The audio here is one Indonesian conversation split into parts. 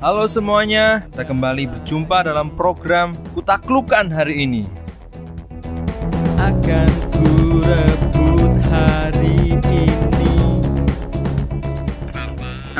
Halo semuanya, kita kembali berjumpa dalam program Kutaklukan hari ini. Akan ku rebut hari ini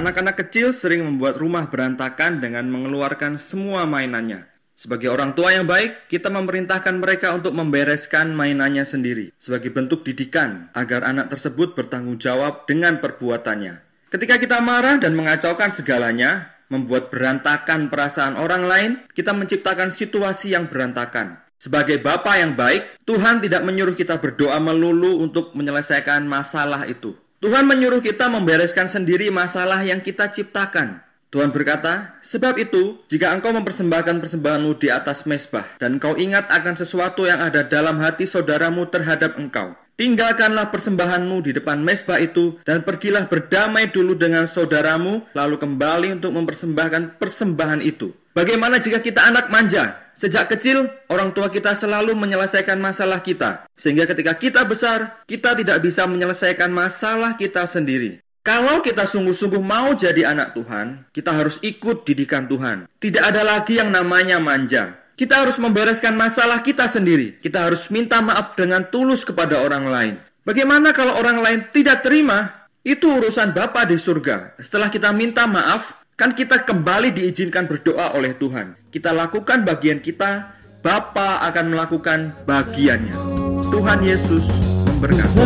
Anak-anak kecil sering membuat rumah berantakan dengan mengeluarkan semua mainannya. Sebagai orang tua yang baik, kita memerintahkan mereka untuk membereskan mainannya sendiri sebagai bentuk didikan agar anak tersebut bertanggung jawab dengan perbuatannya. Ketika kita marah dan mengacaukan segalanya, membuat berantakan perasaan orang lain, kita menciptakan situasi yang berantakan. Sebagai Bapa yang baik, Tuhan tidak menyuruh kita berdoa melulu untuk menyelesaikan masalah itu. Tuhan menyuruh kita membereskan sendiri masalah yang kita ciptakan. Tuhan berkata, "Sebab itu, jika engkau mempersembahkan persembahanmu di atas mesbah, dan engkau ingat akan sesuatu yang ada dalam hati saudaramu terhadap engkau, tinggalkanlah persembahanmu di depan mesbah itu, dan pergilah berdamai dulu dengan saudaramu, lalu kembali untuk mempersembahkan persembahan itu." Bagaimana jika kita anak manja? Sejak kecil, orang tua kita selalu menyelesaikan masalah kita, sehingga ketika kita besar, kita tidak bisa menyelesaikan masalah kita sendiri. Kalau kita sungguh-sungguh mau jadi anak Tuhan, kita harus ikut didikan Tuhan. Tidak ada lagi yang namanya manja. Kita harus membereskan masalah kita sendiri. Kita harus minta maaf dengan tulus kepada orang lain. Bagaimana kalau orang lain tidak terima? Itu urusan Bapa di surga. Setelah kita minta maaf, kan kita kembali diizinkan berdoa oleh Tuhan. Kita lakukan bagian kita, Bapa akan melakukan bagiannya. Tuhan Yesus memberkati.